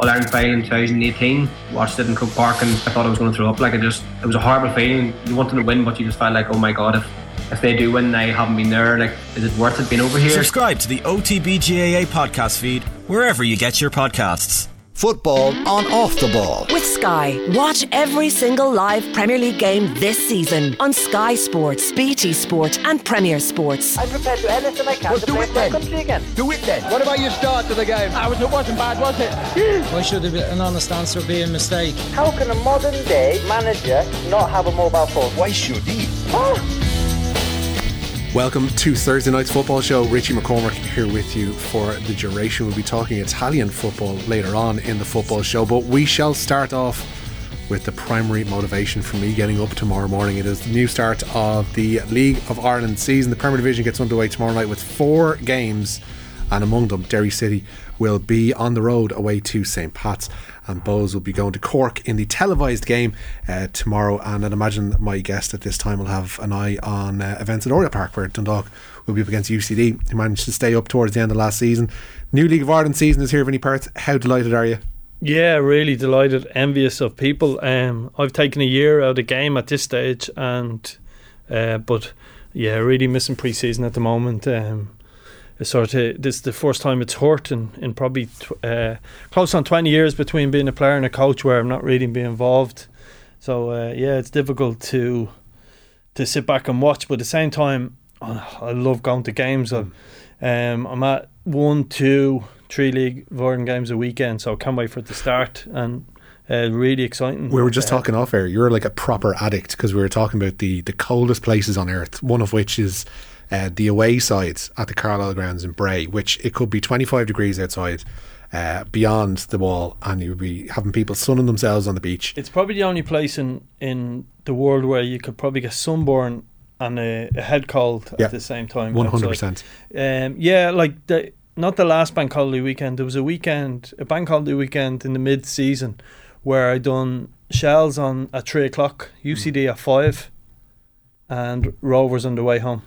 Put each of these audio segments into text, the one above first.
All Ireland final in 2018. Watched it in Croke Park and I thought I was going to throw up. Like it just, it was a horrible feeling. You wanted to win, but you just felt like, oh my god, if if they do win, I haven't been there. Like, is it worth it being over here? Subscribe to the OTBGAA podcast feed wherever you get your podcasts. Football on off the ball. With Sky. Watch every single live Premier League game this season on Sky Sports, BT Sport, and Premier Sports. I'm prepared to do anything I can Well, to do play it then. country again. Do it then. What about your start to the game? Ah, I was, it wasn't bad, was it? Why should there be an honest answer be a mistake? How can a modern day manager not have a mobile phone? Why should he? Ah! Welcome to Thursday night's football show. Richie McCormack here with you for the duration. We'll be talking Italian football later on in the football show, but we shall start off with the primary motivation for me getting up tomorrow morning. It is the new start of the League of Ireland season. The Premier Division gets underway tomorrow night with four games, and among them, Derry City will be on the road away to St. Pat's, and Bohs will be going to Cork in the televised game uh, tomorrow. And I'd imagine my guest at this time will have an eye on uh, events at Oriel Park, where Dundalk will be up against UCD, who managed to stay up towards the end of last season. New League of Ireland season is here, Vinny Perth. How delighted are you? Yeah, really delighted, envious of people. Um, I've taken a year out of the game at this stage, and uh, but yeah, really missing pre-season at the moment. Um, sort of this is the first time it's hurt in, in probably tw- uh, close on twenty years between being a player and a coach, where I'm not really being involved. So uh, yeah, it's difficult to to sit back and watch, but at the same time, oh, I love going to games. I'm, um, I'm at one, two, three league of games a weekend, so I can't wait for it to start and uh, really exciting. We were just Uh, talking off air. You're like a proper addict because we were talking about the the coldest places on earth. One of which is uh, the away sides at the Carlisle grounds in Bray, which it could be 25 degrees outside, uh, beyond the wall, and you'd be having people sunning themselves on the beach. It's probably the only place in, in the world where you could probably get sunburn and a, a head cold Yeah. at the same time. One hundred percent. Um, yeah, like the not the last bank holiday weekend. There was a weekend, a bank holiday weekend in the mid season, where I done Shels on at three o'clock, UCD at five, and Rovers on the way home.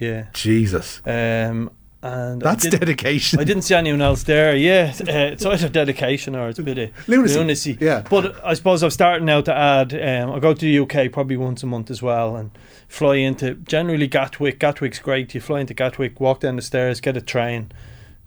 Yeah, Jesus, um, and that's didn't- dedication. I didn't see anyone else there. Yeah, uh, it's either dedication or it's a bit of Lunacy. lunacy. Yeah. But I suppose I'm starting now to add. Um, I go to the UK probably once a month as well, and fly into generally Gatwick. Gatwick's great. You fly into Gatwick, walk down the stairs, get a train.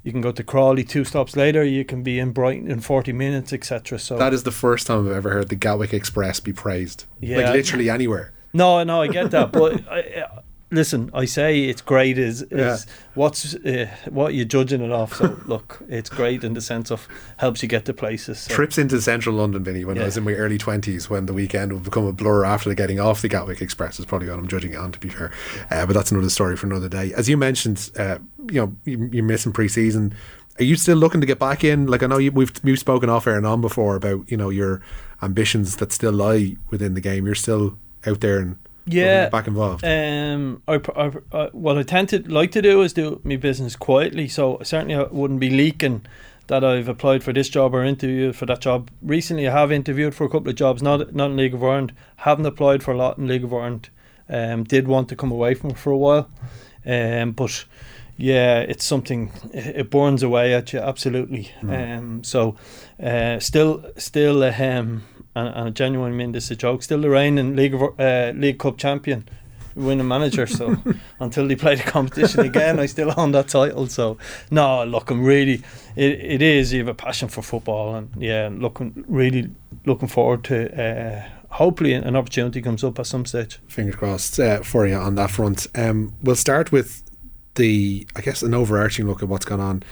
You can go to Crawley two stops later. You can be in Brighton in 40 minutes, etc. So That is the first time I've ever heard the Gatwick Express be praised. Yeah. Like literally anywhere. No, no, I get that, but I, I, listen, I say it's great. Is is Yeah. what's uh, what you're judging it off? So look, it's great in the sense of helps you get to places. So. Trips into central London, Vinny, when I was in my early 20s, when the weekend would become a blur after getting off the Gatwick Express, is probably what I'm judging it on, to be fair. Uh, but that's another story for another day. As you mentioned, uh, you know, you- you're missing pre season. Are you still looking to get back in? Like, I know you, we've, we've spoken off air and on before about, you know, your ambitions that still lie within the game. You're still out there and Yeah. back involved. Um, I, I, uh, what I tend to like to do is do my business quietly. So certainly I wouldn't be leaking that I've applied for this job or interviewed for that job. Recently, I have interviewed for a couple of jobs, not not in League of Ireland. Haven't applied for a lot in League of Ireland. Um, did want to come away from it for a while, um, but yeah, it's something. It it burns away at you absolutely. Um, so uh, still, still, um, and, and I genuinely mean this is a joke. Still the reigning League of, uh, League Cup champion, winning manager. So until they play the competition again, I still own that title. So no, look, I'm really. It, it is. You have a passion for football, and yeah, looking really looking forward to. Uh, hopefully, an opportunity comes up at some stage. fingers crossed uh, for you on that front. Um, we'll start with the, I guess, an overarching look at what's gone on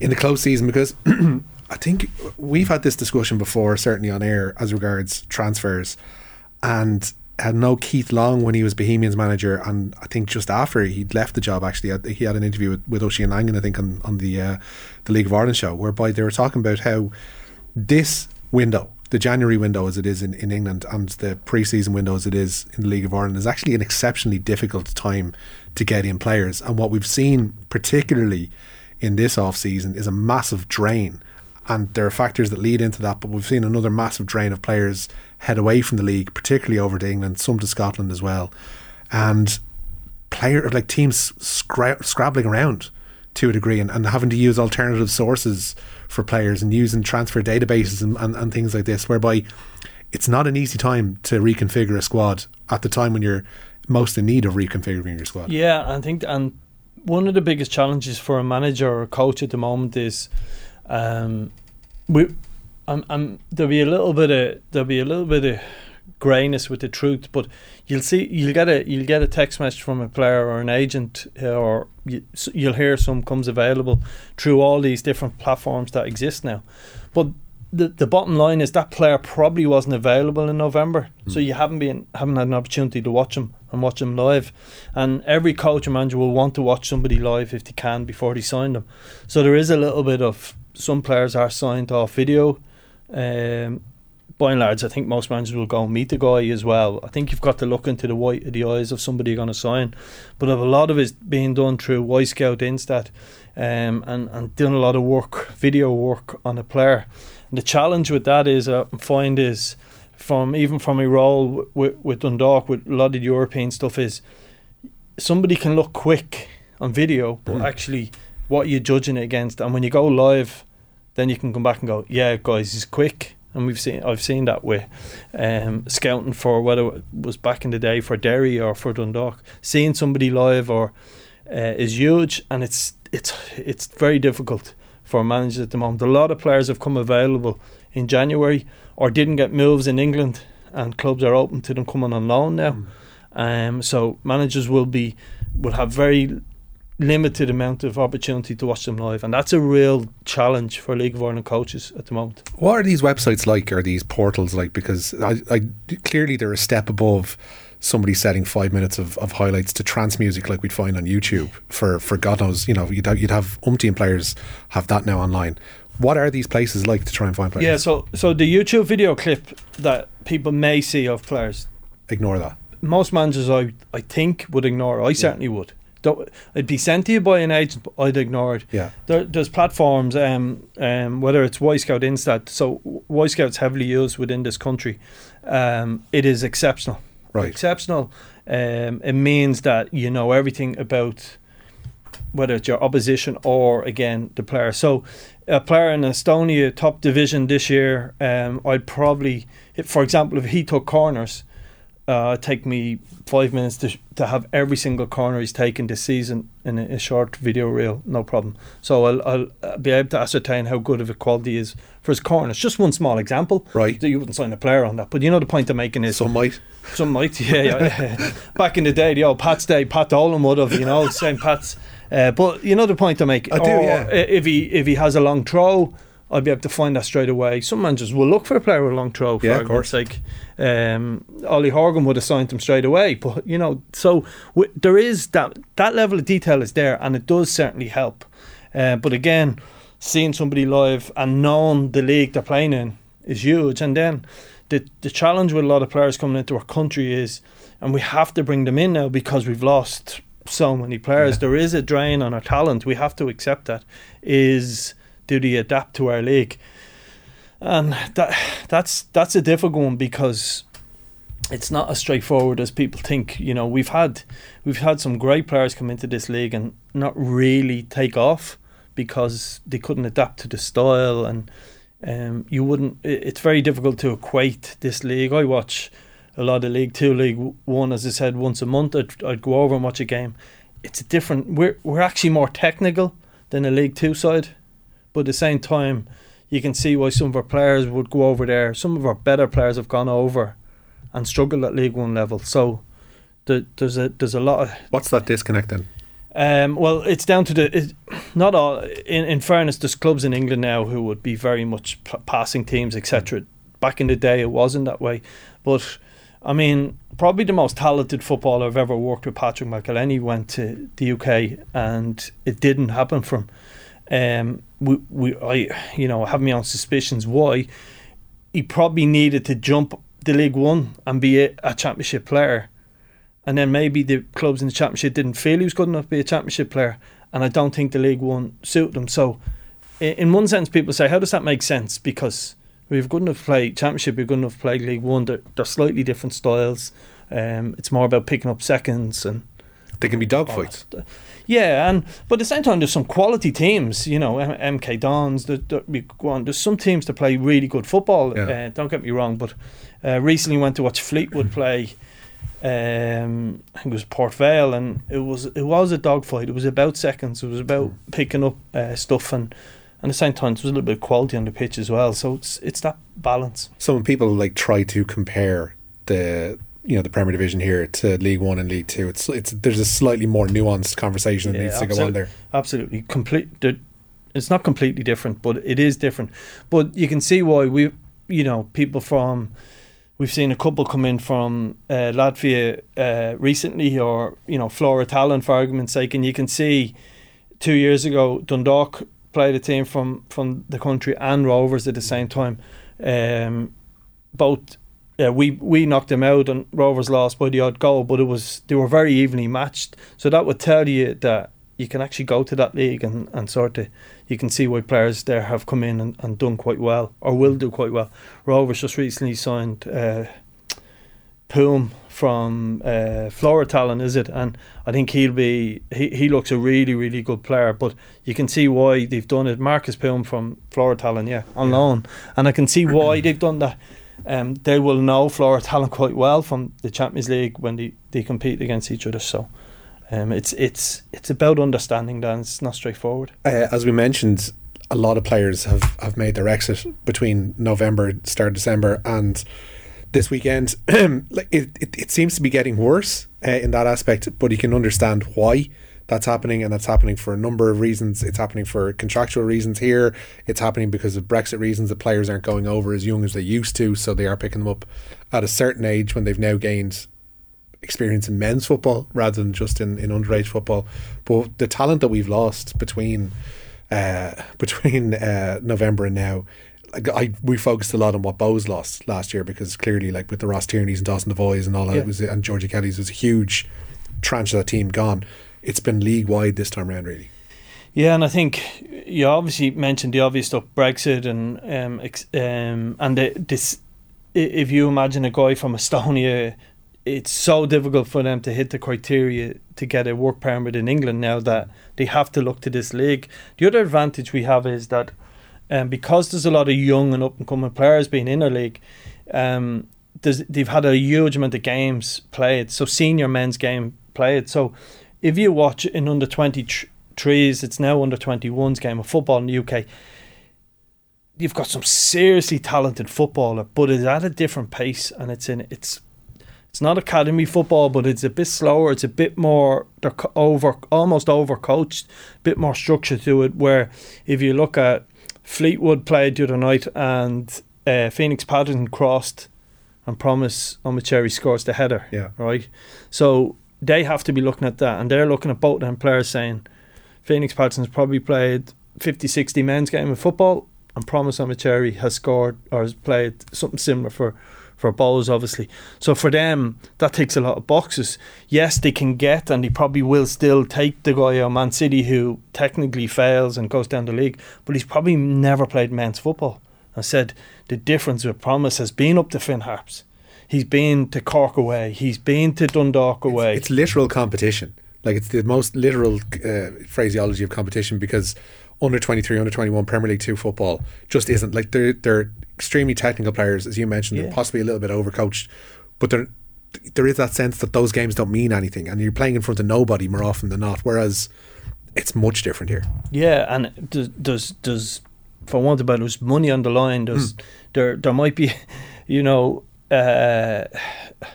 in the close season because I think we've had this discussion before, certainly on air, as regards transfers, and had no Keith Long when he was Bohemians manager, and I think just after he'd left the job, actually, he had an interview with, with Oisin Langan, I think, on, on the uh, the League of Ireland show, whereby they were talking about how this window, the January window as it is in, in England, and the pre-season window as it is in the League of Ireland, is actually an exceptionally difficult time to get in players. And what we've seen, particularly in this off season, is a massive drain. And there are factors that lead into that, but we've seen another massive drain of players head away from the league, particularly over to England, some to Scotland as well. And player like teams scra- scrabbling around to a degree and, and having to use alternative sources for players and using transfer databases and, and, and things like this, whereby it's not an easy time to reconfigure a squad at the time when you're most in need of reconfiguring your squad. Yeah, I think and one of the biggest challenges for a manager or a coach at the moment is um, we um, um, there'll be a little bit of there'll be a little bit of grayness with the truth, but you'll see you'll get a you'll get a text message from a player or an agent, uh, or you, you'll hear some comes available through all these different platforms that exist now. But the the bottom line is that player probably wasn't available in November, mm. so you haven't been haven't had an opportunity to watch him and watch him live. And every coach and manager will want to watch somebody live if they can before they sign them. So there is a little bit of some players are signed off video. Um, by and large, I think most managers will go and meet the guy as well. I think you've got to look into the white of the eyes of somebody you're going to sign. But a lot of it's being done through Wyscout Instat um, and, and doing a lot of work, video work on a player. And the challenge with that is, uh, I find, is from even from a role with, with Dundalk, with a lot of the European stuff, is somebody can look quick on video, but mm. actually what you're judging it against. And when you go live, then you can come back and go, yeah, guys, he's quick. And we've seen, I've seen that with um, scouting for whether it was back in the day for Derry or for Dundalk. Seeing somebody live or uh, is huge, and it's it's it's very difficult for managers at the moment. A lot of players have come available in January or didn't get moves in England, and clubs are open to them coming on loan now. Mm. Um, so managers will be will have very limited amount of opportunity to watch them live, and that's a real challenge for League of Ireland coaches at the moment. What are these websites like? Are these portals like? Because I, I clearly they're a step above somebody setting five minutes of, of highlights to trance music like we'd find on YouTube for for God knows you know you'd have, you'd have umpteen players have that now online. What are these places like to try and find players? Yeah, so so the YouTube video clip that people may see of players, ignore that. Most managers, I I think, would ignore. I certainly would it'd be sent to you by an agent, but I'd ignore it. Yeah. There, there's platforms, um, um, whether it's Wyscout Instat, so Wyscout's heavily used within this country. Um, it is exceptional. Right. Exceptional. Um, it means that you know everything about whether it's your opposition or again the player. So, a player in Estonia top division this year, um, I'd probably, if, for example, if he took corners, uh, take me five minutes to, to have every single corner he's taken this season in a, a short video reel, no problem. So I'll, I'll uh, be able to ascertain how good of a quality is for his corners. Just one small example. Right. You wouldn't sign a player on that, but you know the point I'm making is some might, some might. Yeah, yeah. Back in the day, the old Pat's day, Pat Dolan would have, you know, St. Pat's. Uh, but you know the point I make. I do. Or yeah. If he if he has a long throw I'll be able to find that straight away. Some managers will look for a player with a long throw. For yeah, of course. Like um, Ollie Horgan would have signed him straight away, but you know, so w- there is that that level of detail is there, and it does certainly help. Uh, but again, seeing somebody live and knowing the league they're playing in is huge. And then the the challenge with a lot of players coming into our country is, and we have to bring them in now because we've lost so many players. Yeah. There is a drain on our talent. We have to accept that. Is do they adapt to our league? And that that's that's a difficult one because it's not as straightforward as people think. You know, we've had we've had some great players come into this league and not really take off because they couldn't adapt to the style and um, you wouldn't. It's very difficult to equate this league. I watch a lot of League Two, League One, as I said, once a month. I'd, I'd go over and watch a game. It's a different. We're we're actually more technical than a League Two side. But at the same time, you can see why some of our players would go over there. Some of our better players have gone over and struggled at League One level. So the, there's a there's a lot of what's that disconnect then? Um, well, it's down to the it, not all. In, in fairness, there's clubs in England now who would be very much p- passing teams, etc. Back in the day, it wasn't that way. But I mean, probably the most talented footballer I've ever worked with, Patrick McEleney, went to the UK, and it didn't happen for him. Um, we, we, I, you know, have my own suspicions why he probably needed to jump the League One and be a, a championship player, and then maybe the clubs in the championship didn't feel he was good enough to be a championship player, and I don't think the League One suited him. So, in one sense, people say, how does that make sense? Because we've good enough to play championship, we've good enough to play League One. They're, they're slightly different styles. Um, it's more about picking up seconds and They can be dogfights. Yeah, and but at the same time, there's some quality teams. You know, M- MK Dons. That, that we go on. There's some teams that play really good football. Yeah. Uh, don't get me wrong, but uh, recently went to watch Fleetwood play. Um, I think it was Port Vale, and it was it was a dogfight. It was about seconds. It was about picking up uh, stuff, and, and at the same time, there was a little bit of quality on the pitch as well. So it's it's that balance. Some people like try to compare the you know the Premier Division here to League One and League Two. It's it's there's a slightly more nuanced conversation that Yeah, needs to go on there. Absolutely, complete. It's not completely different, but it is different. But you can see why we, you know, people from. We've seen a couple come in from uh, Latvia uh, recently, or you know, Flora Tallinn, for argument's sake, and you can see two years ago Dundalk played a team from from the country and Rovers at the same time. Um, both yeah, we we knocked them out and Rovers lost by the odd goal, but it was they were very evenly matched. So that would tell you that you can actually go to that league and, and sort of you can see why players there have come in and, and done quite well or will do quite well. Rovers just recently signed uh, Poom from uh, Flora Tallinn, is it? And I think he'll be he, he looks a really really good player. But you can see why they've done it. Markus Poom from Flora Tallinn, yeah, on loan, and I can see why they've done that. Um, they will know Flora Tallinn quite well from the Champions League when they, they compete against each other. So. Um, it's it's it's about understanding that it's not straightforward. Uh, as we mentioned, a lot of players have, have made their exit between November, start of December, and this weekend. it, it, it seems to be getting worse uh, in that aspect, but you can understand why that's happening, and that's happening for a number of reasons. It's happening for contractual reasons here. It's happening because of Brexit reasons. The players aren't going over as young as they used to, so they are picking them up at a certain age when they've now gained experience in men's football rather than just in, in underage football. But the talent that we've lost between uh, between uh, November and now, like I we focused a lot on what Bohs lost last year because clearly, like with the Ross Tierney's and Dawson Devoys and all that, Yeah. it was and Georgie Kelly's was a huge tranche of that team gone. It's been league wide this time around, really. Yeah, and I think you obviously mentioned the obvious stuff, Brexit and um, ex- um and the, this. If you imagine a guy from Estonia, it's so difficult for them to hit the criteria to get a work permit in England now that they have to look to this league. The other advantage we have is that um, because there's a lot of young and up and coming players being in our league, um, they've had a huge amount of games played, so senior men's game played. So if you watch in under 23s, it's now under 21s game of football in the UK. You've got some seriously talented footballer, but it's at a different pace, and it's in it's it's not academy football, but it's a bit slower. It's a bit more they're over almost over coached, a bit more structure to it. Where if you look at Fleetwood played the other night and uh, Phoenix Patterson crossed and Promise Omochere scores the header. Yeah. Right. So they have to be looking at that and they're looking at both them players saying Phoenix Patterson's probably played 50, 60 men's game of football and Promise Omochere has scored or has played something similar for for Bohs, obviously. So for them, that takes a lot of boxes. Yes, they can get, and they probably will still take the guy on Man City who technically fails and goes down the league, but he's probably never played men's football. I said the difference with Promise has been up to Finn Harps. He's been to Cork away. He's been to Dundalk away. It's literal competition. Like it's the most literal uh, phraseology of competition because under 23, under 21 Premier League 2 football just isn't. Like they're, they're extremely technical players, as you mentioned, Yeah. they're possibly a little bit overcoached, but they're, there is that sense that those games don't mean anything and you're playing in front of nobody more often than not. Whereas it's much different here. Yeah, and does does does for want about it, there's money on the line. There's there there might be, you know, uh,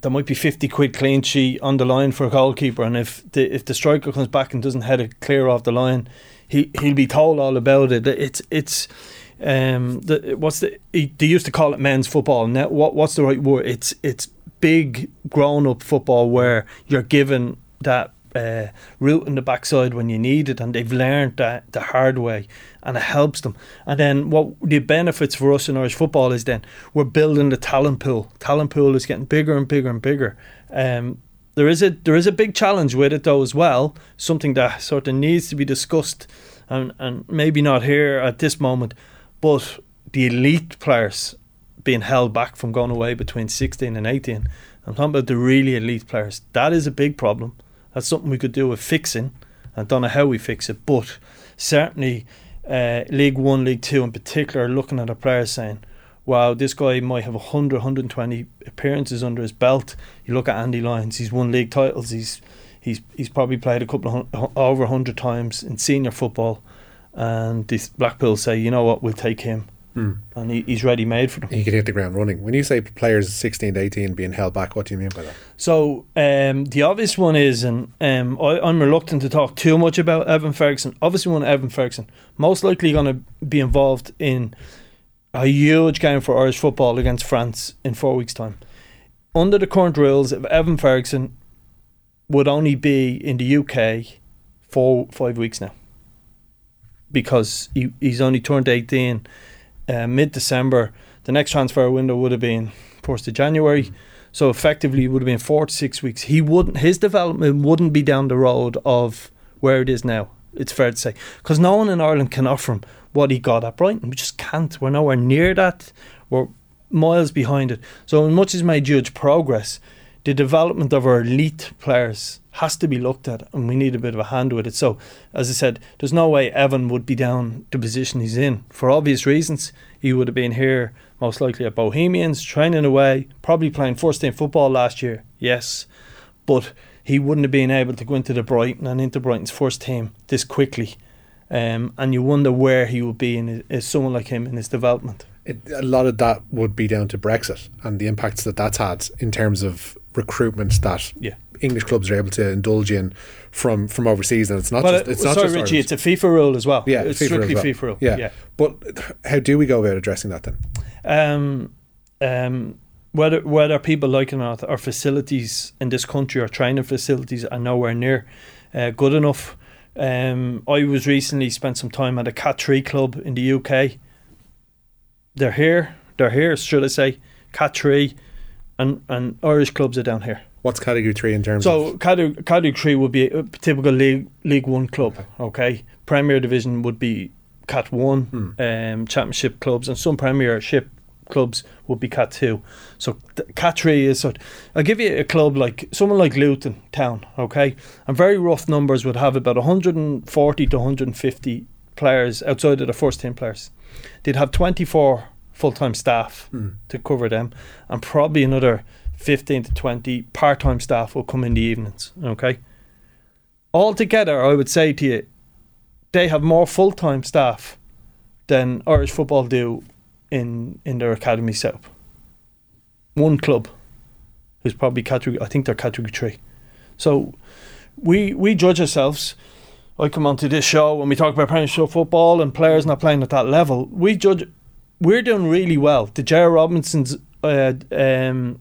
there might be fifty quid clean sheet on the line for a goalkeeper, and if the if the striker comes back and doesn't head it clear off the line, he he'll be told all about it. It's it's. Um, the, what's the? They used to call it men's football. Now, what what's the right word? It's it's big grown up football where you're given that uh, route in the backside when you need it, and they've learned that the hard way, and it helps them. And then what the benefits for us in Irish football is then we're building the talent pool. Talent pool is getting bigger and bigger and bigger. Um, there is a there is a big challenge with it though as well. Something that sort of needs to be discussed, and and maybe not here at this moment, but the elite players being held back from going away between 16 and 18. I'm talking about the really elite players. That is a big problem. That's something we could do with fixing. I don't know how we fix it, but certainly uh, League One, League Two in particular, looking at a player saying, wow, this guy might have 100, 120 appearances under his belt. You look at Andy Lyons, he's won league titles, he's he's he's probably played a couple of over 100 times in senior football. And this Blackpool say, you know what, we'll take him. Hmm. And he, he's ready made for them. He can hit the ground running. When you say players 16 to 18 being held back, what do you mean by that? So um, the obvious one is, and um, I, I'm reluctant to talk too much about Evan Ferguson. Obviously, one Evan Ferguson, most likely going to be involved in a huge game for Irish football against France in four weeks' time. Under the current rules, if Evan Ferguson would only be in the UK for five weeks now, because he, he's only turned 18 uh, mid December. The next transfer window would have been first of January. So effectively, it would have been four to six weeks. He wouldn't. His development wouldn't be down the road of where it is now. It's fair to say because no one in Ireland can offer him what he got at Brighton. We just can't. We're nowhere near that. We're miles behind it. So, as much as may judge progress, the development of our elite players has to be looked at, and we need a bit of a hand with it. So, as I said, there's no way Evan would be down the position he's in for obvious reasons. He would have been here most likely at Bohemians, training away, probably playing first team football last year. Yes, but he wouldn't have been able to go into the Brighton and into Brighton's first team this quickly. Um, and you wonder where he would be in as someone like him in his development. It, a lot of that would be down to Brexit and the impacts that that's had in terms of recruitment that Yeah. English clubs are able to indulge in from from overseas, and it's not Well, just it's not sorry, just Richie, Ireland. it's a FIFA rule as well. yeah, it's FIFA strictly well. FIFA rule. Yeah. yeah. but how do we go about addressing that then? Um, um, whether whether people like it or not, our facilities in this country, our training facilities, are nowhere near uh, good enough. Um, I was recently spent some time at a Cat Tree club in the UK. They're here. They're here. Should I say Cat Tree, and and Irish clubs are down here. What's category three in terms So of category, category three would be a typical league League One club. Okay, Premier Division would be Cat One. Hmm. Um, Championship clubs and some Premiership clubs would be Cat Two. So th- Cat Three is sort. I'll give you a club like someone like Luton Town. Okay, and very rough numbers would have about 140 to 150 players outside of the first team players. They'd have 24 full time staff hmm. to cover them, and probably another 15 to 20 part time staff will come in the evenings. Okay. Altogether, I would say to you, they have more full time staff than Irish football do in, in their academy setup. One club who's probably category, I think they're category three. So we we judge ourselves. I come onto this show when we talk about Premiership football and players not playing at that level. We judge we're doing really well. The Jerry Robinsons, uh, um,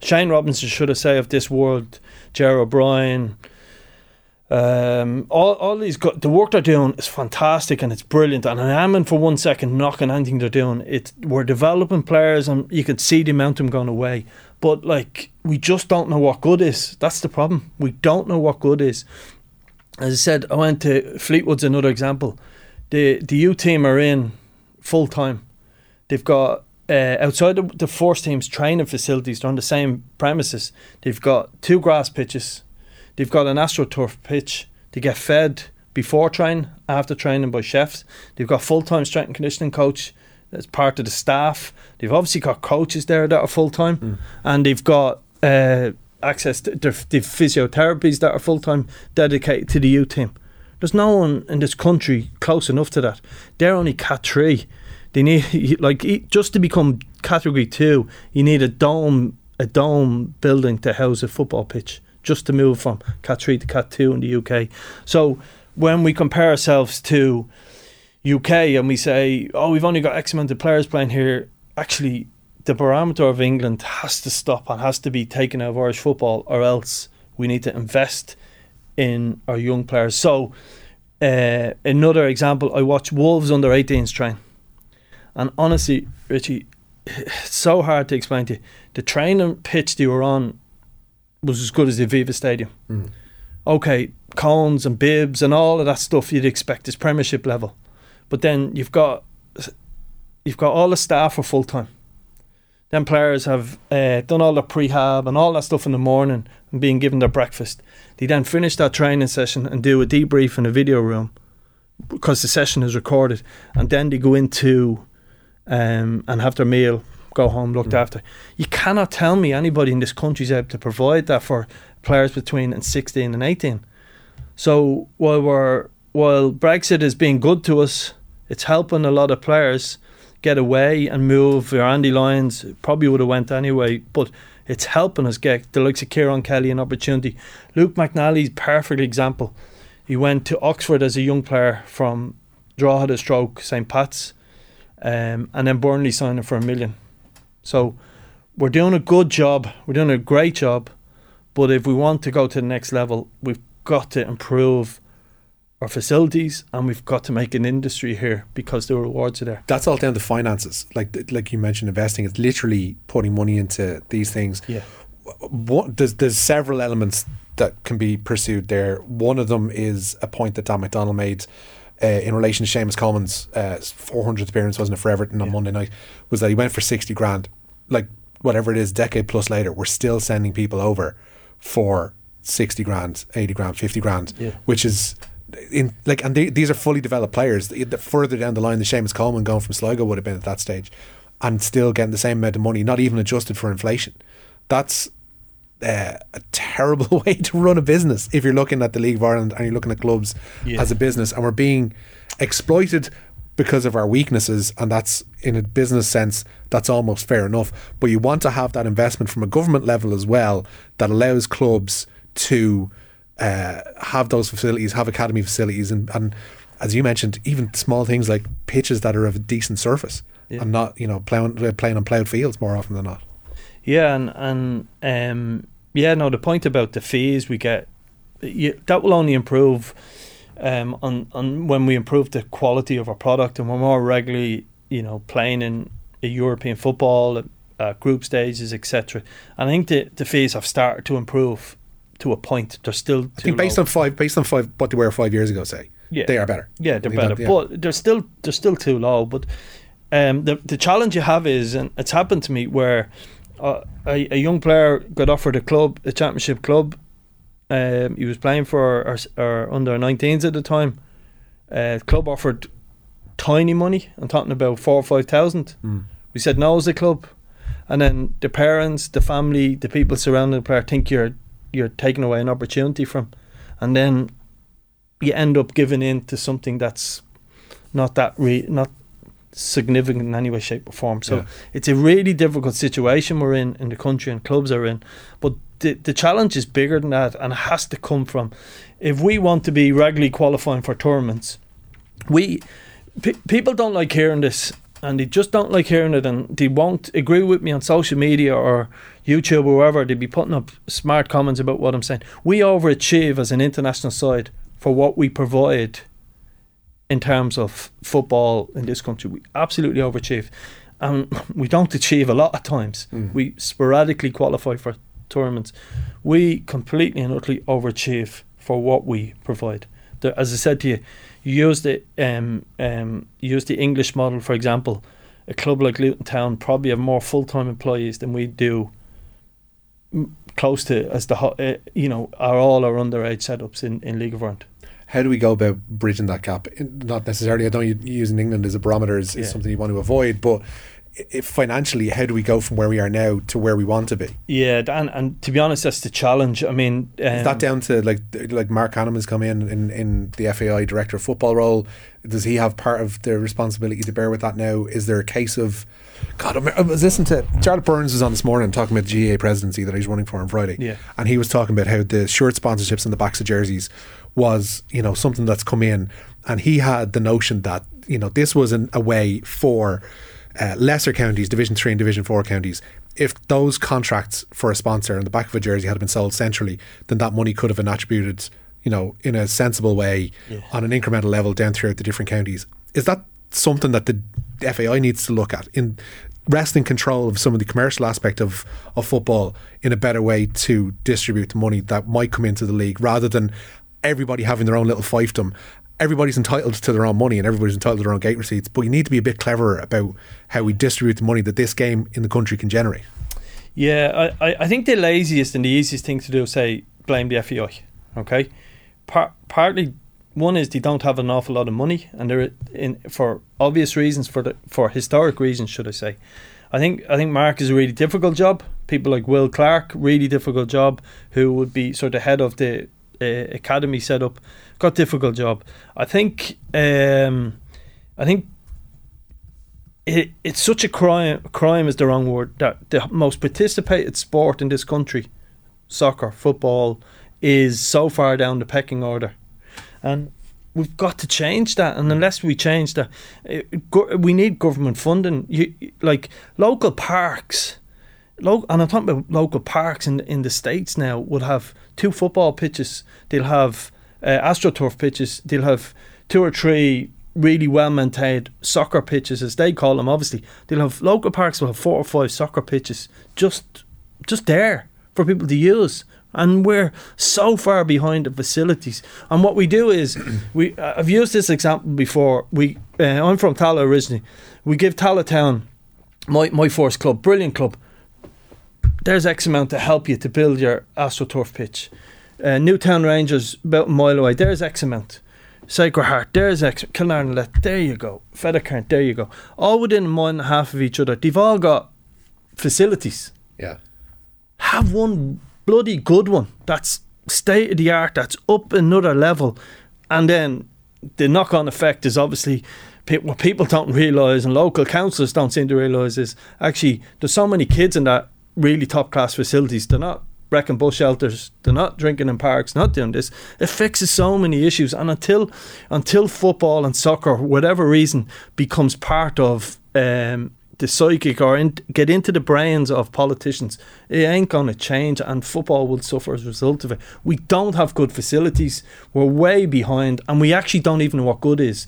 Shane Robinson, should I say, of this world, Jerry O'Brien, um, all, all these go- the work they're doing is fantastic and it's brilliant. And I am in for one second knocking anything they're doing. It we're developing players and you can see the momentum going away. But like we just don't know what good is. That's the problem. We don't know what good is. As I said, I went to Fleetwood's another example. The the U team are in full time. They've got uh, outside the, the first team's training facilities, they're on the same premises. They've got two grass pitches. They've got an astroturf pitch. They get fed before training, after training by chefs. They've got full time strength and conditioning coach that's part of the staff. They've obviously got coaches there that are full time, and they've got uh, access to the physiotherapies that are full time dedicated to the youth team. There's no one in this country close enough to that. They're only cat three. They need like just to become category two. You need a dome, a dome building to house a football pitch just to move from cat three to cat two in the UK. So when we compare ourselves to UK and we say, oh, we've only got X amount of players playing here, actually, the barometer of England has to stop and has to be taken out of Irish football, or else we need to invest in our young players. So, uh, another example, I watched Wolves under 18s train. And honestly, Richie, it's so hard to explain to you. The training pitch they were on was as good as the Aviva Stadium. Okay, cones and bibs and all of that stuff you'd expect is Premiership level, but then you've got you've got all the staff are full time. Then players have uh, done all the prehab and all that stuff in the morning and being given their breakfast. They then finish that training session and do a debrief in a video room because the session is recorded, and then they go into um, and have their meal, go home looked after. You cannot tell me anybody in this country is able to provide that for players between and 16 and 18. So while we're while Brexit is being good to us, it's helping a lot of players get away and move. Your Andy Lyons probably would have went anyway, but it's helping us get the likes of Kieran Kelly an opportunity. Luke McNally's perfect example. He went to Oxford as a young player from Drogheda Stroke St Pat's, um, and then Burnley signed him for a million. So we're doing a good job. We're doing a great job. But if we want to go to the next level, we've got to improve our facilities and we've got to make an industry here because the rewards are there. That's all down to finances. Like like you mentioned, investing. It's literally putting money into these things. Yeah. What there's there's several elements that can be pursued there. One of them is a point that Dan McDonald made. Uh, in relation to Seamus Coleman's uh, 400th appearance, wasn't it, for Everton on Monday night, was that he went for 60 grand. Like, whatever it is, decade plus later, we're still sending people over for 60 grand, 80 grand, 50 grand, Yeah. which is in like, and they, these are fully developed players. The, the further down the line, the Seamus Coleman going from Sligo would have been at that stage, and still getting the same amount of money, not even adjusted for inflation. That's uh, a terrible way to run a business if you're looking at the League of Ireland and you're looking at clubs Yeah. as a business, and we're being exploited because of our weaknesses, and that's in a business sense, that's almost fair enough. But you want to have that investment from a government level as well that allows clubs to uh, have those facilities, have academy facilities, and, and as you mentioned, even small things like pitches that are of a decent surface Yeah. and not you know plowing, uh, playing on ploughed fields more often than not. Yeah, and and um, yeah, no, the point about the fees we get, you, that will only improve um, on on when we improve the quality of our product and we're more regularly, you know, playing in a European football, uh, group stages, etc. And I think the the fees have started to improve to a point. They're still I think based on five, based on five, what they were five years ago, say Yeah. they are better. Yeah, they're better, that- yeah. but they're still they're still too low. But um, the the challenge you have is, and it's happened to me where uh, a, a young player got offered a club, a championship club. Um, he was playing for our, our under 19s at the time. Uh, club offered tiny money. I'm talking about four or five thousand. Mm. We said no as a club, and then the parents, the family, the people surrounding the player think you're you're taking away an opportunity from, and then you end up giving in to something that's not that re- not significant in any way, shape, or form. So Yeah. it's a really difficult situation we're in in the country and clubs are in. But the the challenge is bigger than that, and it has to come from if we want to be regularly qualifying for tournaments. We pe- people don't like hearing this. And they just don't like hearing it, and they won't agree with me on social media or YouTube or wherever. They'd be putting up smart comments about what I'm saying. We overachieve as an international side for what we provide in terms of football in this country. We absolutely overachieve. And we don't achieve a lot of times. We sporadically qualify for tournaments. We completely and utterly overachieve for what we provide. The, as I said to you, you use the um, um, use the English model, for example. A club like Luton Town probably have more full time employees than we do. m- Close to as the uh, you know are all our underage setups in, in League of Ireland. How do we go about bridging that gap? Not necessarily. I know you using England as a barometer is, is something you want to avoid, but if financially, how do we go from where we are now to where we want to be? Yeah, and and to be honest, that's the challenge. I mean, um, Is that down to like like Marc Canham has come in, in in the FAI director of football role? Does he have part of the responsibility to bear with that now? Is there a case of God? I'm- was listening to Jarlath Burns was on this morning talking about the GAA presidency that he's running for on Friday, Yeah. and he was talking about how the shirt sponsorships on the backs of jerseys was you know something that's come in, and he had the notion that you know this was an, a way for uh, lesser counties, Division Three and Division Four counties. If those contracts for a sponsor in the back of a jersey had been sold centrally, then that money could have been attributed, you know, in a sensible way on an incremental level down throughout the different counties. Is that something that the FAI needs to look at in wresting control of some of the commercial aspect of, of football in a better way to distribute the money that might come into the league rather than everybody having their own little fiefdom everybody's entitled to their own money and everybody's entitled to their own gate receipts, but you need to be a bit cleverer about how we distribute the money that this game in the country can generate. Yeah, I, I, think the laziest and the easiest thing to do is say blame the FAI. Okay, Par- partly one is they don't have an awful lot of money, and they're in for obvious reasons for the for historic reasons, should I say? I think I think Mark is a really difficult job. People like Will Clark, really difficult job, who would be sort of head of the uh, academy setup, got difficult job. I think um, I think it, it's such a crime. Crime is the wrong word. That the most participated sport in this country, soccer, football, is so far down the pecking order, and we've got to change that. And unless we change that, it, we need government funding. You, like local parks, lo- and I'm talking about local parks in in the states now would have two football pitches. They'll have uh, astroturf pitches. They'll have two or three really well maintained soccer pitches, as they call them. Obviously, they'll have local parks will have four or five soccer pitches just just there for people to use. And we're so far behind the facilities. And what we do is, we uh, I've used this example before. We uh, I'm from Tallaght originally. We give Tallaght Town, my my first club, brilliant club. There's X amount to help you to build your AstroTurf pitch. Uh, Newtown Rangers about a mile away. There's X amount. Sacred Heart, there's X. Kilnarnlet, there you go. Fettercairn, there you go. All within a mile and a half of each other. They've all got facilities. Yeah. Have one bloody good one that's state of the art, that's up another level. And then the knock on effect is obviously what people don't realise and local councils don't seem to realise is actually there's so many kids in that really top class facilities. They're not wrecking bus shelters. They're not drinking in parks. Not doing this. It fixes so many issues. And until until football and soccer, whatever reason, becomes part of um, the psychic or in, get into the brains of politicians, it ain't gonna change. And football will suffer as a result of it. We don't have good facilities. We're way behind, and we actually don't even know what good is.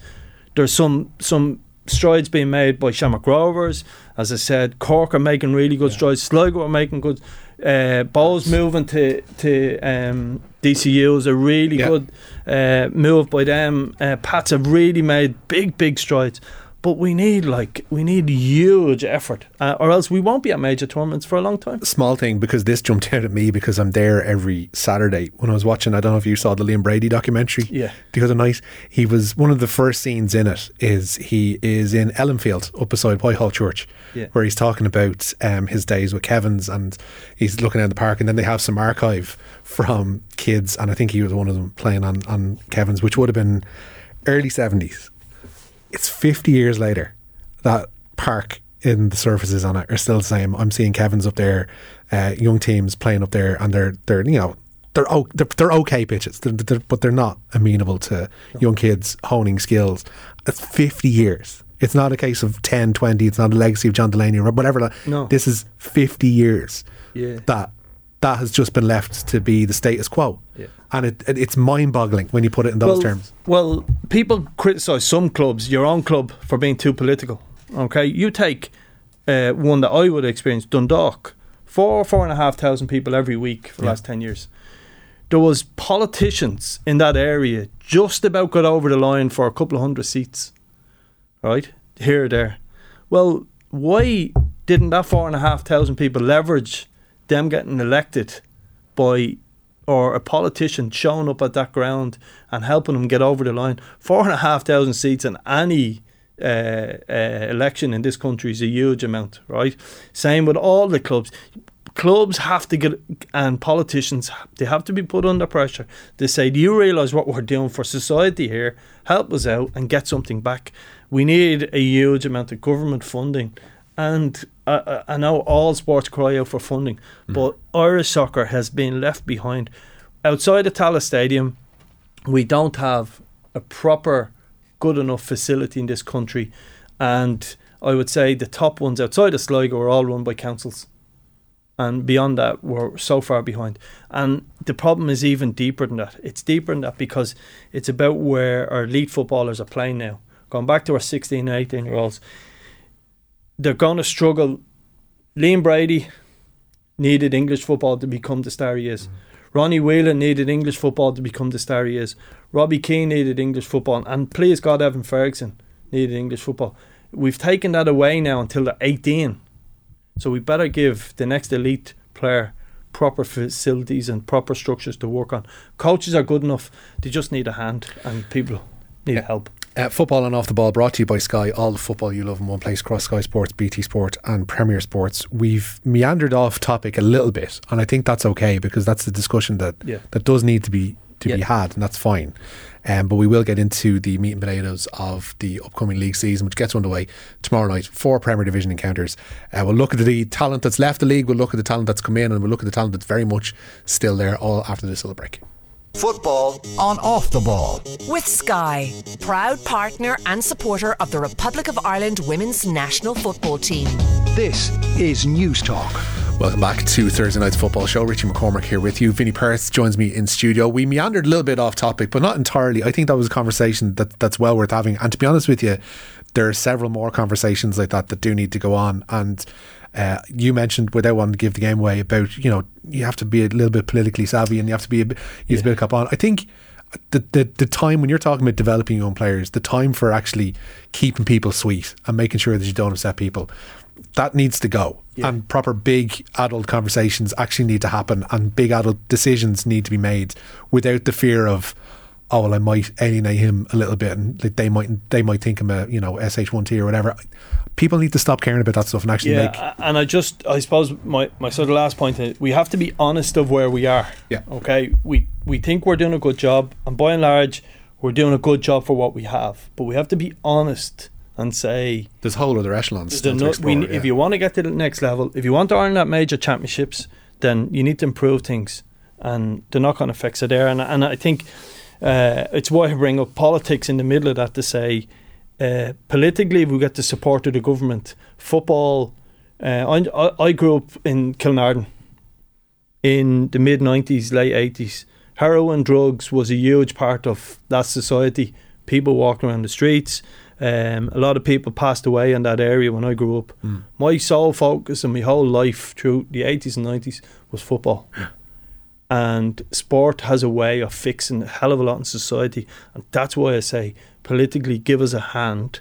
There's some some strides being made by Shamrock Rovers. As I said, Cork are making really good strides. Sligo are making good. Uh, Bohs moving to to um, DCU is a really Yeah. good uh, move by them. Uh, Pats have really made big big strides. But we need like we need huge effort, uh, or else we won't be at major tournaments for a long time. Small thing because this jumped out at me because I'm there every Saturday when I was watching. I don't know if you saw the Liam Brady documentary. Yeah. the other night. He was one of the first scenes in it is he is in Ellenfield up beside Whitehall Church, Yeah. where he's talking about um, his days with Kevin's and he's looking at the park and then they have some archive from kids and I think he was one of them playing on on Kevin's, which would have been early seventies. It's fifty years later that park in the surfaces on it are still the same. I'm seeing Kevin's up there, uh, young teams playing up there, and they're they're you know they're they're, they're okay pitches, they're, they're, but they're not amenable to young kids honing skills. It's 50 years. It's not a case of 10, 20. It's not a legacy of John Delaney or whatever. No. This is 50 years Yeah. that that has just been left to be the status quo. Yeah. And it, it, it's mind boggling when you put it in those well, terms. Well, people criticise some clubs, your own club, for being too political. Okay, you take uh, one that I would experience, Dundalk, four four and a half thousand people every week for the Yeah. last ten years. There was politicians in that area just about got over the line for a couple of hundred seats, right here or there. Well, why didn't that four and a half thousand people leverage them getting elected by or a politician showing up at that ground and helping them get over the line. Four and a half thousand seats in any uh, uh, election in this country is a huge amount, right? Same with all the clubs. Clubs have to get, and politicians, they have to be put under pressure. They say, Do you realise what we're doing for society here? Help us out and get something back. We need a huge amount of government funding. And I, I I know all sports cry out for funding, mm-hmm. but Irish soccer has been left behind. Outside of Tallaght Stadium, we don't have a proper, good enough facility in this country. And I would say the top ones outside of Sligo are all run by councils. And beyond that, we're so far behind. And the problem is even deeper than that. It's deeper than that because it's about where our elite footballers are playing now. Going back to our 16 and 18 year olds, they're going to struggle. Liam Brady needed English football to become the star he is. Mm. Ronnie Whelan needed English football to become the star he is. Robbie Keane needed English football, and please God, Evan Ferguson needed English football. We've taken that away now until they're 18. So we better give the next elite player proper facilities and proper structures to work on. Coaches are good enough; they just need a hand, and people need help. Uh, football and off the ball brought to you by Sky. All the football you love in one place across Sky Sports, BT Sport, and Premier Sports. We've meandered off topic a little bit, and I think that's okay because that's the discussion that Yeah. that does need to be to be had, and that's fine. Um, but we will get into the meat and potatoes of the upcoming league season, which gets underway tomorrow night. Four Premier Division encounters. Uh, we'll look at the talent that's left the league. We'll look at the talent that's come in, and we'll look at the talent that's very much still there. All after this little break. Football on off the ball. With Sky, proud partner and supporter of the Republic of Ireland women's national football team. This is News Talk. Welcome back to Thursday night's football show. Richie McCormack here with you. Vinny Perth joins me in studio. We meandered a little bit off topic, but not entirely. I think that was a conversation that that's well worth having. And to be honest with you, there are several more conversations like that that do need to go on. And uh, you mentioned, without wanting to give the game away, about you know you have to be a little bit politically savvy and you have to be a bit, use a bit of cap on. I think the, the the time when you're talking about developing your own players, the time for actually keeping people sweet and making sure that you don't upset people, that needs to go. And proper big adult conversations actually need to happen, and big adult decisions need to be made without the fear of. Oh well, I might alienate him a little bit, and like they might they might think I'm a you know sh1t or whatever. People need to stop caring about that stuff and actually Yeah, make and I just, I suppose my, my sort of last point is we have to be honest of where we are. Yeah. Okay. We we think we're doing a good job, and by and large, we're doing a good job for what we have. But we have to be honest and say there's a whole other echelons. to explore, we, yeah. if you want to get to the next level, if you want to earn that major championships, then you need to improve things, and the knock-on effects are there. And and I think uh, it's why I bring up politics in the middle of that to say, uh, politically, we get the support of the government. Football, uh, I, I grew up in Killinarden in the mid '90s, late '80s. Heroin, drugs was a huge part of that society. People walking around the streets. Um, a lot of people passed away in that area when I grew up. My sole focus and my whole life through the 80s and 90s was football. And sport has a way of fixing a hell of a lot in society. And that's why I say politically give us a hand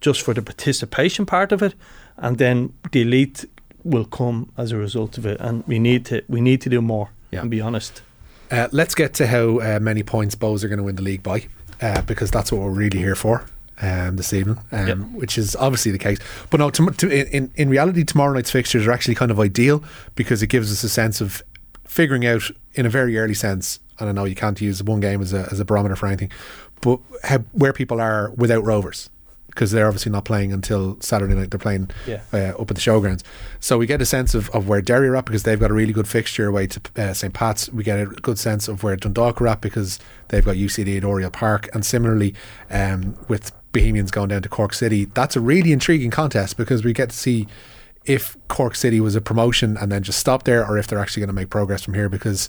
just for the participation part of it. And then the elite will come as a result of it. And we need to we need to do more Yeah. and be honest. Uh, let's get to how uh, many points Bohs are going to win the league by, uh, because that's what we're really here for um, this evening, um, Yep. which is obviously the case. But no, to, to, in, in reality, tomorrow night's fixtures are actually kind of ideal because it gives us a sense of figuring out, in a very early sense, and I know you can't use one game as a, as a barometer for anything, but how, where people are without Rovers. Because they're obviously not playing until Saturday night. They're playing Yeah. uh, up at the showgrounds. So we get a sense of, of where Derry are at because they've got a really good fixture away to uh, St. Pat's. We get a good sense of where Dundalk are at because they've got UCD at Oriel Park. And similarly, um, with Bohemians going down to Cork City, that's a really intriguing contest because we get to see if Cork City was a promotion and then just stop there or if they're actually going to make progress from here because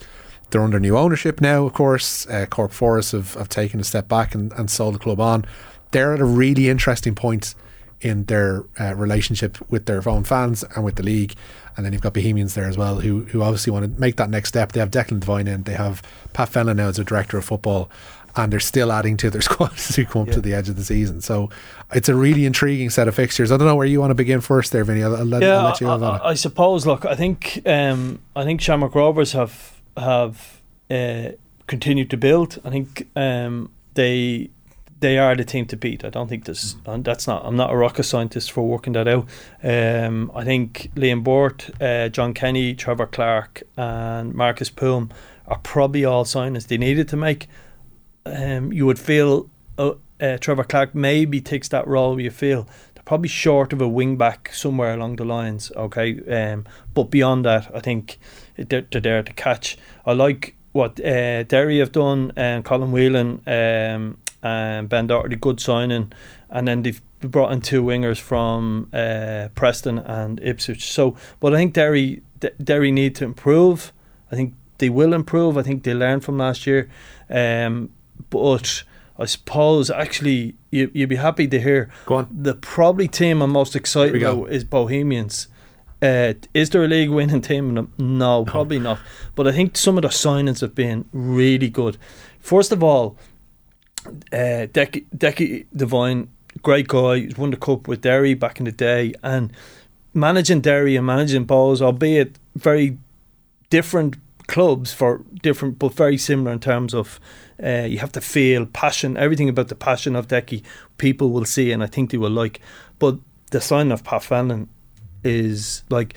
they're under new ownership now, of course. Uh, Cork FORAS have, have taken a step back and, and sold the club on. They're at a really interesting point in their uh, relationship with their own fans and with the league. And then you've got Bohemians there as well, who who obviously want to make that next step. They have Declan Devine in, they have Pat Fenlon now as a director of football, and they're still adding to their squad as we come up to the edge of the season. So it's a really intriguing set of fixtures. I don't know where you want to begin first there, Vinny. I'll, I'll, let, I'll let you have. I, I suppose. Look, I think um, I think Shamrock Rovers have have uh, continued to build. I think um, they they are the team to beat. I don't think there's and that's not. I'm not a rocket scientist for working that out. Um, I think Liam Burt, uh, John Kenny, Trevor Clarke, and Markus Poom are probably all signings they needed to make. Um, you would feel uh, uh, Trevor Clarke maybe takes that role. You feel they're probably short of a wing back somewhere along the lines. Okay, um, but beyond that, I think they're, they're there to catch. I like what uh, Derry have done, and Colm Whelan um, and Ben Doherty, good signing, and then they've brought in two wingers from uh, Preston and Ipswich. So, but I think Derry D- Derry need to improve. I think they will improve. I think they learned from last year. Um, but I suppose actually you you'd be happy to hear Go on. the probably team I'm most excited Here we go. about is Bohemians. Uh, is there a league winning team? No, probably not. But I think some of the signings have been really good. First of all, uh, Decky, Decky Devine, great guy. He's won the cup with Derry back in the day, and managing Derry and managing Bohs, albeit very different clubs for different, but very similar in terms of uh, you have to feel passion, everything about the passion of Decky, people will see, and I think they will like. But the sign of Pat Fenlon is like,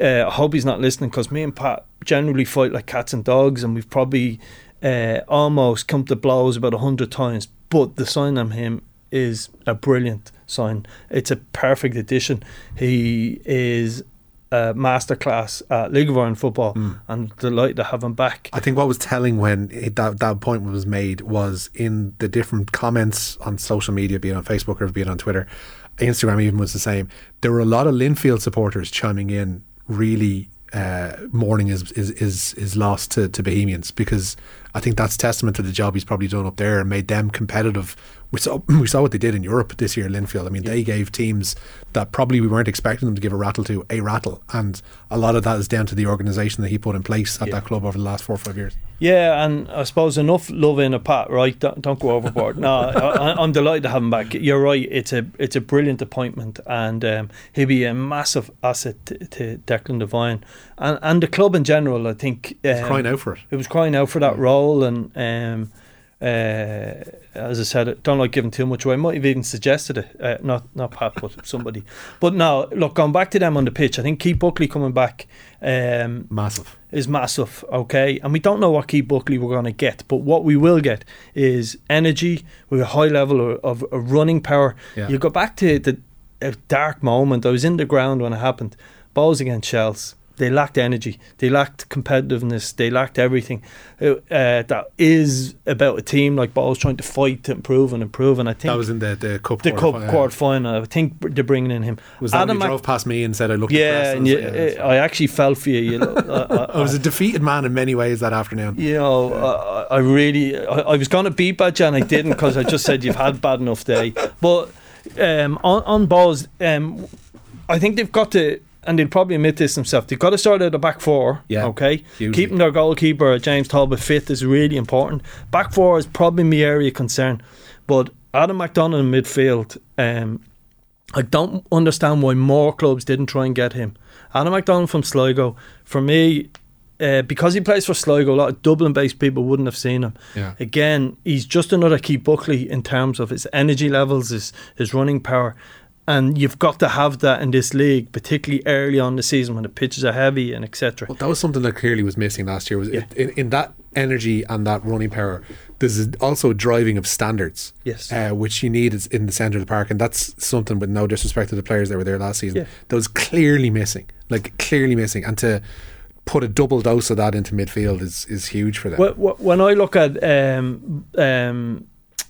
uh, I hope he's not listening because me and Pat generally fight like cats and dogs, and we've probably uh, almost come to blows about a hundred times. But the sign on him is a brilliant sign. It's a perfect addition. He is a masterclass at League of Ireland football, Mm. and delighted to have him back. I think what was telling when it, that that point was made was in the different comments on social media, be it on Facebook or be it on Twitter, Instagram even was the same. There were a lot of Linfield supporters chiming in, really uh, mourning his his his, his loss to, to Bohemians because I think that's testament to the job he's probably done up there and made them competitive. We saw we saw what they did in Europe this year, Linfield. I mean, they gave teams that probably we weren't expecting them to give a rattle to a rattle, and a lot of that is down to the organisation that he put in place at that club over the last four or five years. Yeah, and I suppose enough love in a pat, right? Don't, don't go overboard. no, I, I'm delighted to have him back. You're right. It's a it's a brilliant appointment, and um, he'll be a massive asset to, to Declan Devine and and the club in general. I think um, crying out for it. It was crying out for that role, and um, uh, as I said, I don't like giving too much away. I might have even suggested it, uh, not not Pat, but somebody. But now, look, going back to them on the pitch, I think Keith Buckley coming back. Um, massive is massive, okay? And we don't know what Keith Buckley we're going to get, but what we will get is energy with a high level of, of, running power. Yeah. You go back to the dark moment. I was in the ground when it happened. Bohs against Shels. They lacked energy. They lacked competitiveness. They lacked everything uh, uh, that is about a team like Bohs trying to fight to improve and improve. And I think That was in the the cup the quarter- cup yeah. quarter final. I think they're bringing in him. Was that when Adam you Mac- drove past me and said I looked yeah, and you, I actually felt for you. you know, I, I was a defeated man in many ways that afternoon. You know, I, I really, I, I was going to beat bad and I didn't because I just said you've had bad enough day. But um, on on Bohs, um, I think they've got to, and they'll probably admit this themselves. They've got to start at the back four. Yeah, Okay. hugely. Keeping their goalkeeper James Talbot fit is really important. Back four is probably my area of concern, but Adam McDonald in midfield. Um, I don't understand why more clubs didn't try and get him. Adam McDonald from Sligo, for me, uh, because he plays for Sligo, a lot of Dublin-based people wouldn't have seen him. Yeah. Again, he's just another Keith Buckley in terms of his energy levels, his his running power, and you've got to have that in this league, particularly early on the season when the pitches are heavy and etc. Well, that was something that clearly was missing last year. Was Yeah. in, in that energy and that running power. There's also a driving of standards, Yes. uh, which you need is in the centre of the park, and that's something with no disrespect to the players that were there last season. Yeah. That was clearly missing, like clearly missing, and to put a double dose of that into midfield is is huge for them. Wh- wh- When I look at um, um,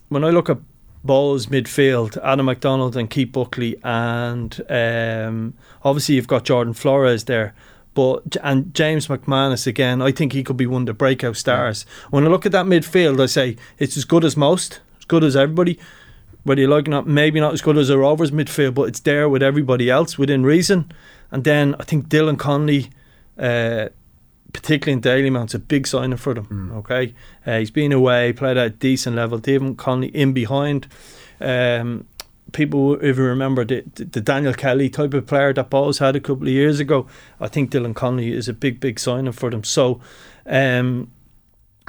when I look at Bohs' midfield, Adam McDonald and Keith Buckley, and um, obviously you've got Jordan Flores there, but and James McManus again. I think he could be one of the breakout stars. When I look at that midfield, I say it's as good as most, as good as everybody. Whether you like it or not, maybe not as good as a Rovers midfield, but it's there with everybody else within reason. And then I think Dylan Connolly. Uh, particularly in Dalymount's a big signing for them. Okay, uh, he's been away, played at a decent level. David Conley in behind. Um, people, if you remember the, the Daniel Kelly type of player that Bohs had a couple of years ago, I think Dylan Connolly is a big, big signing for them. So, um,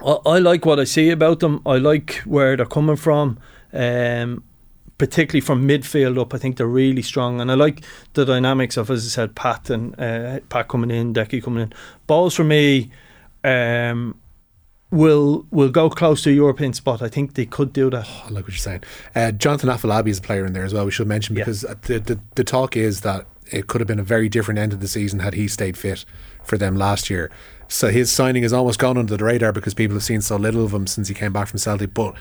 I, I like what I see about them. I like where they're coming from. Um, particularly from midfield up, I think they're really strong, and I like the dynamics of, as I said, Pat and uh, Pat coming in, Decky coming in. Bohs for me um, will will go close to a European spot. I think they could do that. I like what you're saying. Uh, Jonathan Afolabi is a player in there as well. We should mention Yeah. because the, the the talk is that it could have been a very different end of the season had he stayed fit for them last year. So his signing has almost gone under the radar because people have seen so little of him since he came back from Celtic. But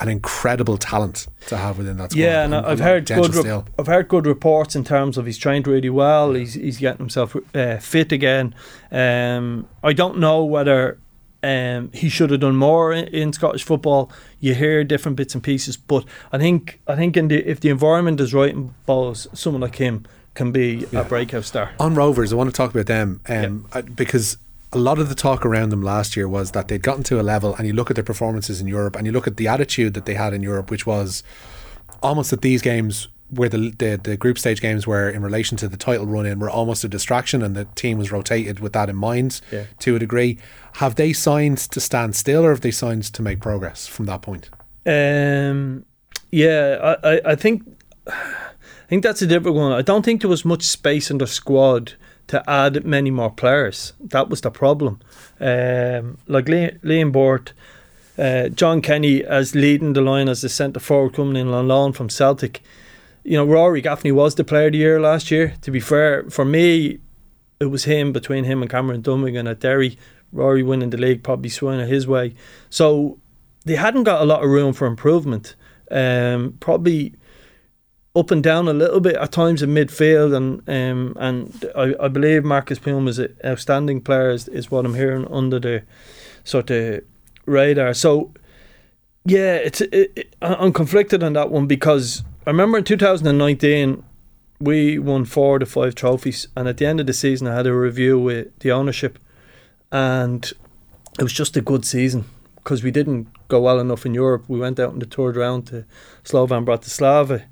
an incredible talent to have within that squad. Yeah, and a I've heard good. Re- I've heard good reports in terms of he's trained really well. He's he's getting himself uh, fit again. Um, I don't know whether um, he should have done more in, in Scottish football. You hear different bits and pieces, but I think I think in the, if the environment is right in Bohs, someone like him can be a breakout star. On Rovers, I want to talk about them um, I- because a lot of the talk around them last year was that they'd gotten to a level, and you look at their performances in Europe, and you look at the attitude that they had in Europe, which was almost that these games where the, the the group stage games were in relation to the title run in were almost a distraction and the team was rotated with that in mind Yeah. to a degree. Have they signed to stand still or have they signed to make progress from that point? Um, yeah, I, I, I think I think that's a different one. I don't think there was much space in the squad to add many more players. That was the problem. Um, like Liam Bort, uh, John Kenny as leading the line as the centre forward coming in on loan from Celtic. You know, Rory Gaffney was the player of the year last year. To be fair, for me, it was him between him and Cameron Dummigan at Derry. Rory winning the league probably swung it his way. So they hadn't got a lot of room for improvement. Um, probably up and down a little bit at times in midfield, and um, and I, I believe Markus Poom is an outstanding player, is, is what I'm hearing under the sort of radar. So yeah, it's it, it, I'm conflicted on that one because I remember in 2019 we won four to five trophies, and at the end of the season I had a review with the ownership, and it was just a good season because we didn't go well enough in Europe. We went out in the third round to Slovan Bratislava,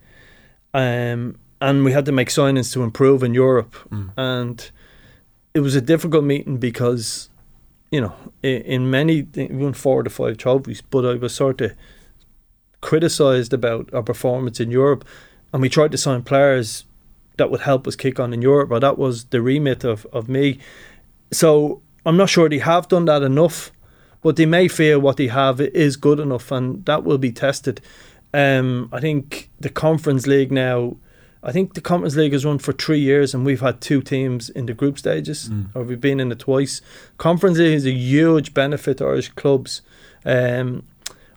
um, and we had to make signings to improve in Europe, and it was a difficult meeting because, you know, in, in many we won four to five trophies, but I was sort of criticised about our performance in Europe, and we tried to sign players that would help us kick on in Europe, or that was the remit of, of me. So I'm not sure they have done that enough, but they may feel what they have is good enough, and that will be tested. Um, I think the Conference League now. I think the Conference League has run for three years, and we've had two teams in the group stages, or we've been in it twice. Conference League is a huge benefit to Irish clubs. Um,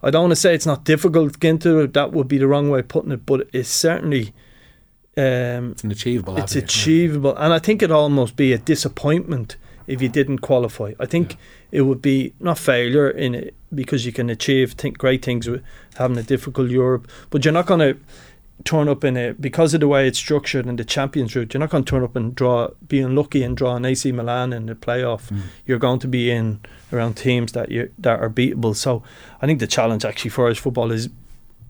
I don't want to say it's not difficult to get into it. That would be the wrong way of putting it, but it's certainly um, It's an achievable it's avenue. achievable, and I think it'd almost be a disappointment if you didn't qualify. I think it would be not failure in it because you can achieve think great things with having a difficult Europe, but you're not going to turn up in it because of the way it's structured and the Champions route. You're not going to turn up and draw, being unlucky and draw an AC Milan in the playoff. You're going to be in around teams that you that are beatable. So I think the challenge actually for Irish football is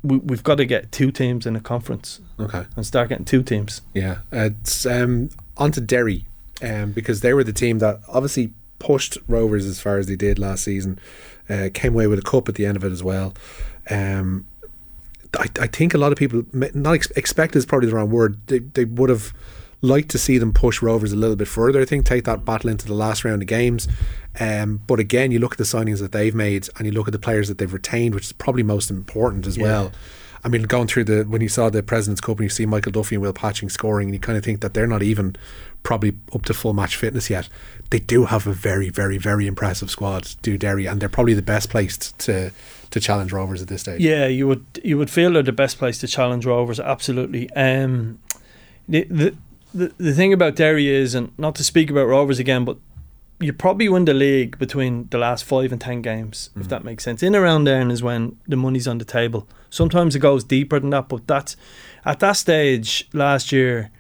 we, we've got to get two teams in a conference Okay. and start getting two teams. Yeah, it's um, on to Derry um, because they were the team that obviously pushed Rovers as far as they did last season. Uh, came away with a cup at the end of it as well. Um, I, I think a lot of people not ex- expect is probably the wrong word. They they would have liked to see them push Rovers a little bit further. I think take that battle into the last round of games. Um, but again, you look at the signings that they've made and you look at the players that they've retained, which is probably most important as well. I mean, going through the when you saw the President's Cup and you see Michael Duffy and Will Patching scoring, and you kind of think that they're not even probably up to full match fitness yet. They do have a very, very, very impressive squad, do Derry, and they're probably the best placed to to challenge Rovers at this stage. Yeah, you would you would feel they're the best place to challenge Rovers. Absolutely. Um, the, the the the thing about Derry is, and not to speak about Rovers again, but you probably win the league between the last five and ten games, if that makes sense. In around there is when the money's on the table. Sometimes it goes deeper than that, but that's at that stage last year.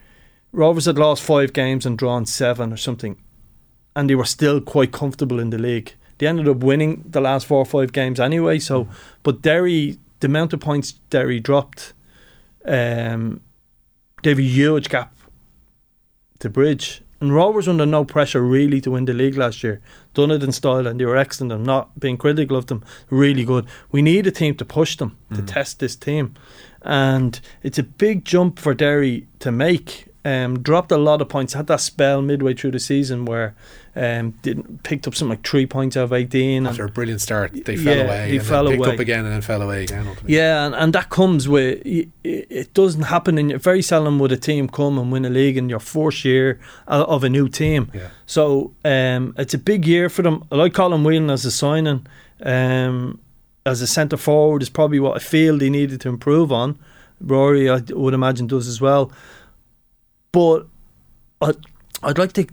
Rovers had lost five games and drawn seven or something, and they were still quite comfortable in the league. They ended up winning the last four or five games anyway. So, but Derry, the amount of points Derry dropped, um, they have a huge gap to bridge. And Rovers under no pressure really to win the league last year. Done it in style and they were excellent. I'm not being critical of them. Really good. We need a team to push them, to mm. test this team. And it's a big jump for Derry to make. Um, dropped a lot of points. Had that spell midway through the season where um, didn't picked up something like three points out of eighteen. After a brilliant start, they fell Yeah, away they and fell picked away. up again and then fell away again. Ultimately. yeah, and, and that comes with it, it doesn't happen in very seldom would a team come and win a league in your first year of a new team. Yeah. So um, it's a big year for them. I like Colm Whelan as a signing. Um, as a centre forward is probably what I feel they needed to improve on. Rory, I would imagine, does as well. But I'd, I'd like to.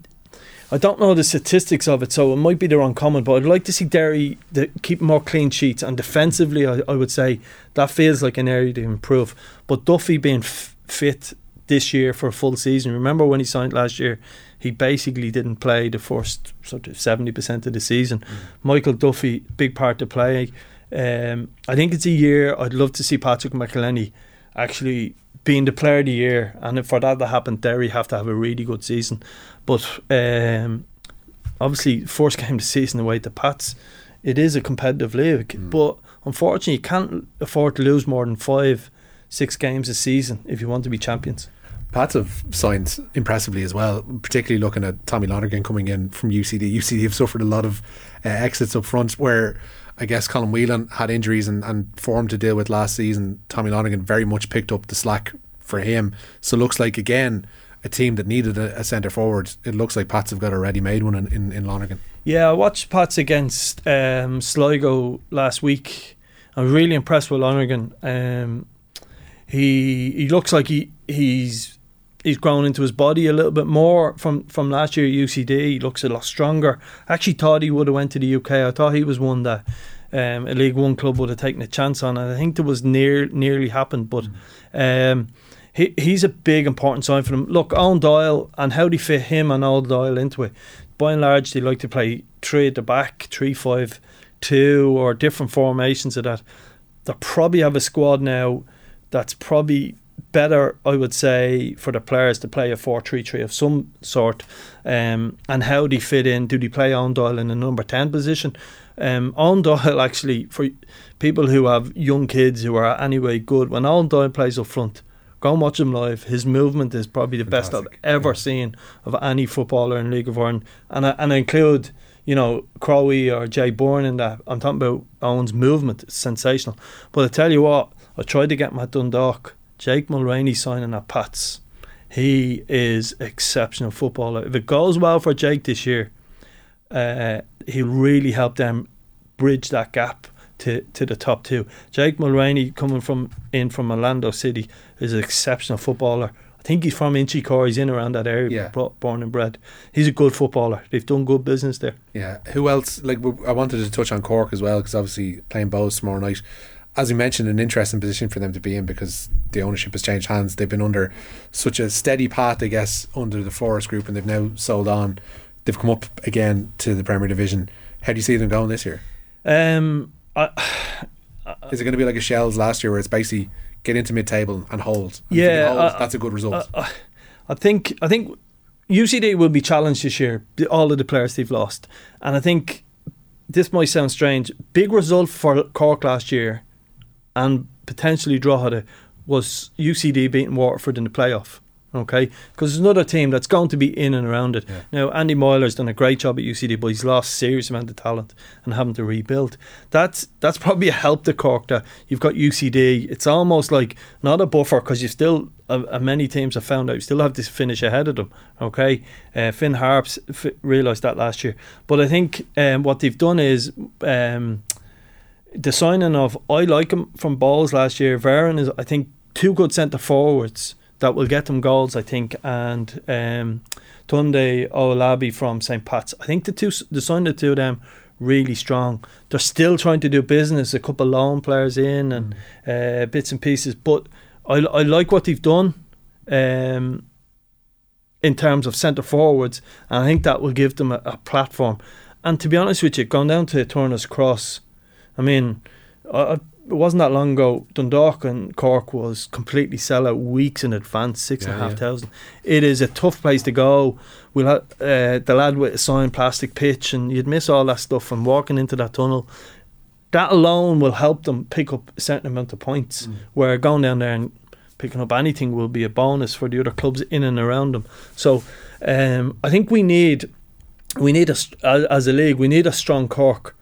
I don't know the statistics of it, so it might be the wrong comment, but I'd like to see Derry the, keep more clean sheets. And defensively, I, I would say that feels like an area to improve. But Duffy being f- fit this year for a full season. Remember when he signed last year, he basically didn't play the first sort of seventy percent of the season. Michael Duffy, big part to play. Um, I think it's a year I'd love to see Patrick McEleney actually being the player of the year, and if for that to happen, Derry have to have a really good season. But um, obviously, first game of the season away to Pats, it is a competitive league, but unfortunately, you can't afford to lose more than five, six games a season if you want to be champions. Pats have signed impressively as well, particularly looking at Tommy Lonergan coming in from UCD. UCD have suffered a lot of uh, exits up front where I guess Colm Whelan had injuries and, and form to deal with last season. Tommy Lonergan very much picked up the slack for him. So looks like, again, a team that needed a, a centre forward. It looks like Pats have got a ready made one in, in, in Lonergan. Yeah, I watched Pats against um, Sligo last week. I'm really impressed with Lonergan. Um, he he looks like he he's he's grown into his body a little bit more from from last year at UCD. He looks a lot stronger. I actually thought he would have went to the UK. I thought he was one that um, a League One club would have taken a chance on, and I think there was near nearly happened, but. Um, he, he's a big important sign for them. Look, Owen Doyle and how they fit him and Owen Doyle into it. By and large, they like to play three at the back, three five two, or different formations of that. They probably have a squad now that's probably better, I would say, for the players to play a 4 3 3 of some sort. Um, and how do they fit in. Do they play on Doyle in the number 10 position? Um, on Doyle, actually, for people who have young kids who are anyway good, when on Doyle plays up front, go and watch him live. His movement is probably the best I've ever seen of any footballer in League of Ireland. And I, and I include you know, Crowe or Jay Bourne in that. I'm talking about Owen's movement. It's sensational. But I tell you what, I tried to get him at Dundalk. Jake Mulraney signing at Pats. He is exceptional footballer. If it goes well for Jake this year, uh, he'll really help them bridge that gap to, to the top two. Jake Mulraney coming from in from Orlando City is an exceptional footballer. I think he's from Inchicore. He's in around that area, Yeah. born and bred. He's a good footballer. They've done good business there. Yeah. Who else? Like I wanted to touch on Cork as well because obviously playing Bohs tomorrow night. As you mentioned, an interesting position for them to be in because the ownership has changed hands. They've been under such a steady path, I guess, under the FORAS Group, and they've now sold on. They've come up again to the Premier Division. How do you see them going this year? Um, I, Is it going to be like a Shels last year, where it's basically get into mid-table and hold? And Yeah, hold, uh, that's a good result. I, I think I think UCD will be challenged this year. All of the players they've lost, and I think this might sound strange. Big result for Cork last year, and potentially Drogheda was UCD beating Waterford in the playoff. Okay, because there's another team that's going to be in and around it. Now Andy Myler's done a great job at UCD, but he's lost serious amount of talent and having to rebuild. That's that's probably a help to Cork that you've got UCD. It's almost like not a buffer because you still, uh, uh, many teams have found out you still have to finish ahead of them. Okay, uh, Finn Harps f- realised that last year, but I think um, what they've done is. Um, the signing of I like him from Bohs last year. Varan is I think two good centre forwards that will get them goals. I think and um, Tunde Owolabi from St Pat's. I think the two the signing of the two of them really strong. They're still trying to do business. A couple of loan players in and uh, bits and pieces, but I I like what they've done. Um, in terms of centre forwards, and I think that will give them a, a platform. And to be honest with you, going down to Turner's Cross, I mean, I, it wasn't that long ago. Dundalk and Cork was completely sell out weeks in advance, six and a Yeah, half yeah. thousand. It is a tough place to go. We'll have uh, the lad with a signed plastic pitch, and you'd miss all that stuff from walking into that tunnel. That alone will help them pick up a certain amount of points. Mm. Where going down there and picking up anything will be a bonus for the other clubs in and around them. So um, I think we need we need a as a league we need a strong Cork.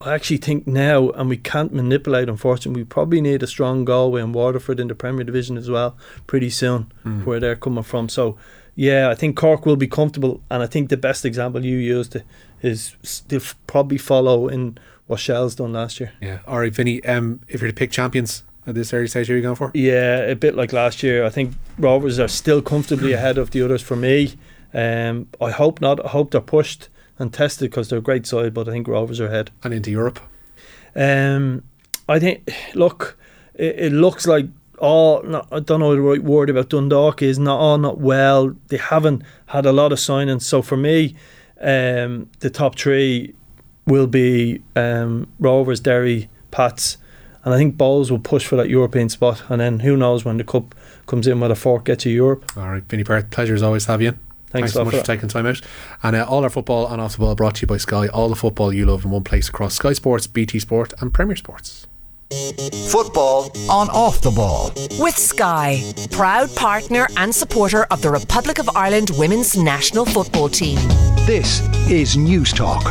I actually think now, and we can't manipulate. Unfortunately, we probably need a strong Galway and Waterford in the Premier Division as well pretty soon, Mm. where they're coming from. So, yeah, I think Cork will be comfortable, and I think the best example you used is they'll probably follow in what Shels' done last year. yeah. All right, Vinny. Um, if you're to pick champions at this early stage, who are you going for? Yeah, a bit like last year. I think Rovers are still comfortably ahead of the others for me. Um, I hope not. I hope they're pushed and tested because they're a great side, but I think Rovers are ahead. And into Europe. Um, I think, look, it, it looks like all not, I don't know the right word about Dundalk is not all not well. They haven't had a lot of signings. So for me, um, the top three will be um, Rovers, Derry, Pats, and I think Bohs will push for that European spot. And then who knows when the cup comes in, whether Cork gets to Europe. All right, Vinny Perth, pleasure as always to have you. In. Thanks so much for for taking time out. And uh, all our football and off the ball brought to you by Sky. All the football you love in one place across Sky Sports, BT Sport, and Premier Sports. Football on off the ball. With Sky, proud partner and supporter of the Republic of Ireland women's national football team. This is News Talk.